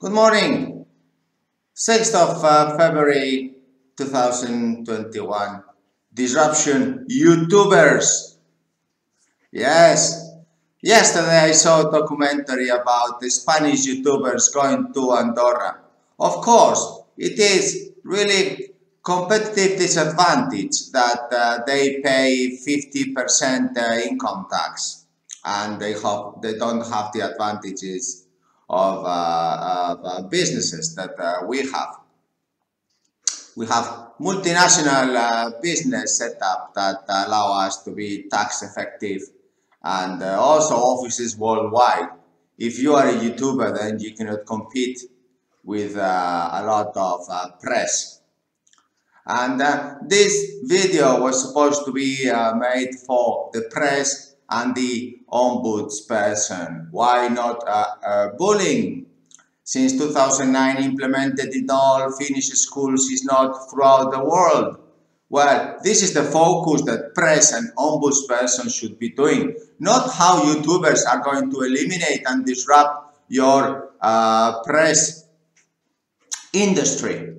Good morning. 6th of uh, February 2021. Disruption YouTubers. Yes. Yesterday I saw a documentary about the Spanish YouTubers going to Andorra. Of course, it is really competitive disadvantage that uh, they pay 50% uh, income tax and they have they don't have the advantages of, uh, of uh, businesses that uh, we have. We have multinational uh, business setup that allow us to be tax effective and uh, also offices worldwide. If you are a YouTuber, then you cannot compete with uh, a lot of press. And this video was supposed to be made for the press and the ombudsperson. Why not bullying? Since 2009 implemented in all Finnish schools is not throughout the world. Well, this is the focus that press and ombudsperson should be doing, not how YouTubers are going to eliminate and disrupt your uh, press industry.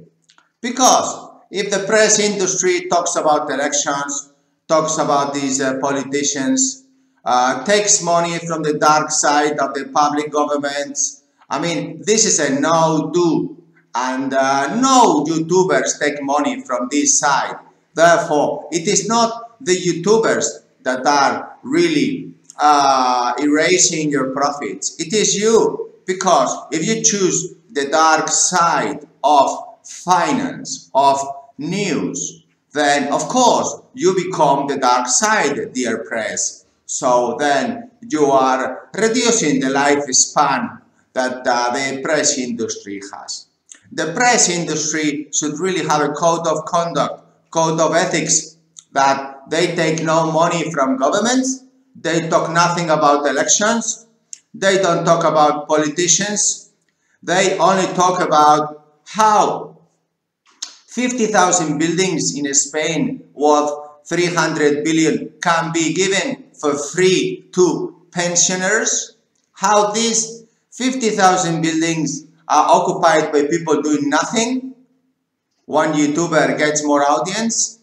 Because if the press industry talks about elections, talks about these uh, politicians, uh, takes money from the dark side of the public governments. I mean, this is a no-do. And uh, no YouTubers take money from this side. Therefore, it is not the YouTubers that are really uh, erasing your profits. It is you. Because if you choose the dark side of finance, of news, then of course you become the dark side, dear press. So then you are reducing the lifespan that uh, the press industry has. The press industry should really have a code of conduct, code of ethics, that they take no money from governments, they talk nothing about elections, they don't talk about politicians, they only talk about how 50,000 buildings in Spain worth 300 billion can be given for free to pensioners, how these 50,000 buildings are occupied by people doing nothing. One YouTuber gets more audience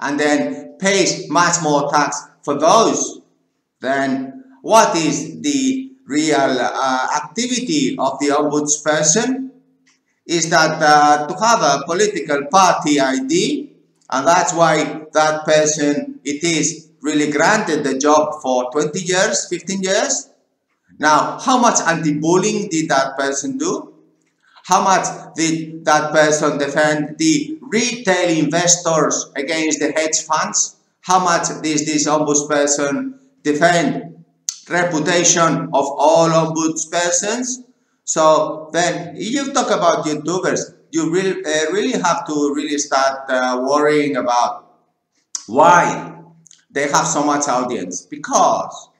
and then pays much more tax for those. Then what is the real uh, activity of the ombudsperson? Is that uh, to have a political party ID and that's why that person it is really granted the job for 20 years, 15 years. Now, how much anti-bullying did that person do? How much did that person defend the retail investors against the hedge funds? How much did this ombudsperson defend reputation of all ombudspersons? So then you talk about YouTubers, you really, uh, really have to really start uh, worrying about why they have so much audience. Because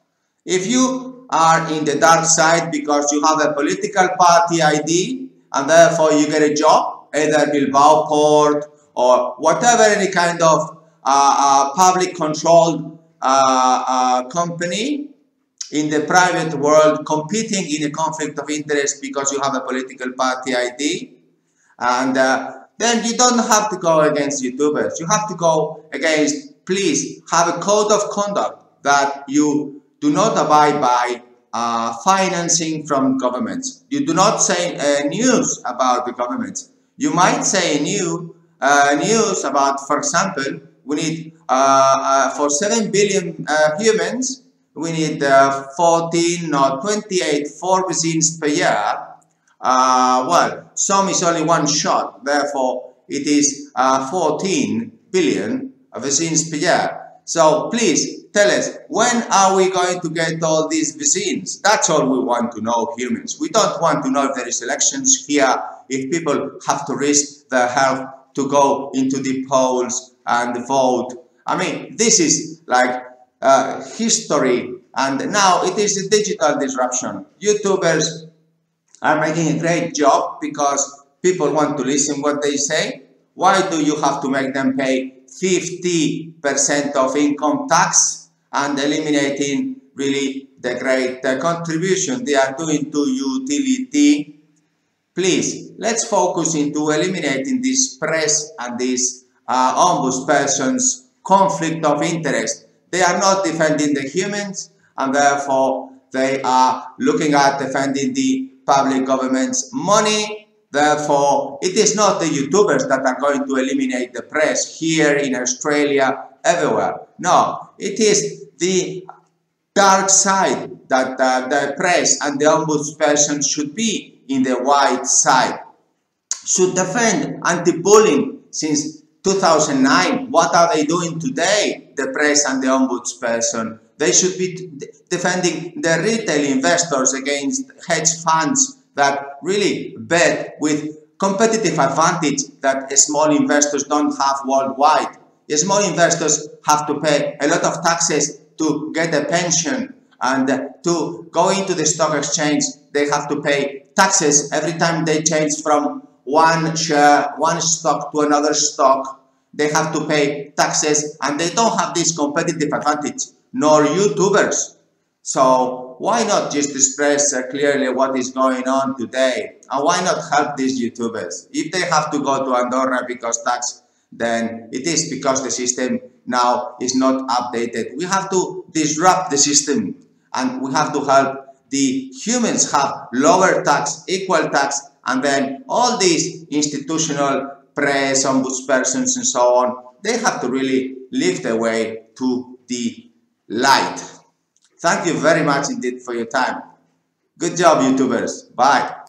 if you are in the dark side because you have a political party ID and therefore you get a job either Bilbao port or whatever any kind of uh, uh, public controlled uh, uh, company in the private world competing in a conflict of interest because you have a political party ID and uh, then you don't have to go against YouTubers. You have to go against please have a code of conduct that you do not abide by uh, financing from governments. You do not say uh, news about the government. You might say new uh, news about, for example, we need uh, uh, for 7 billion uh, humans, we need 14 or 28 four vaccines per year. well, some is only one shot, therefore it is 14 billion vaccines per. So please tell us, when are we going to get all these vaccines? That's all we want to know, humans. We don't want to know if there is elections here, if people have to risk their health to go into the polls and vote. I mean, this is like uh, history and now it is a digital disruption. YouTubers are making a great job because people want to listen what they say. Why do you have to make them pay 50% of income tax and eliminating really the great uh, contribution they are doing to utility please, let's focus into eliminating this press and this uh, ombudsperson's conflict of interest. They are not defending the humans and therefore they are looking at defending the public government's money. Therefore, it is not the YouTubers that are going to eliminate the press here in Australia, everywhere. No, it is the dark side that uh, the press and the ombudsperson should be in the white side. Should defend anti-bullying since 2009. What are they doing today, the press and the ombudsperson? They should be defending the retail investors against hedge funds that really bet with competitive advantage that small investors don't have worldwide. Small investors have to pay a lot of taxes to get a pension and to go into the stock exchange they have to pay taxes every time they change from one share, one stock to another stock. They have to pay taxes and they don't have this competitive advantage, nor YouTubers. So why not just express uh, clearly what is going on today? And why not help these YouTubers? If they have to go to Andorra because tax, then it is because the system now is not updated. We have to disrupt the system and we have to help the humans have lower tax, equal tax, and then all these institutional press, ombudspersons, and so on, they have to really live their way to the light. Thank you very much indeed for your time. Good job, YouTubers. Bye.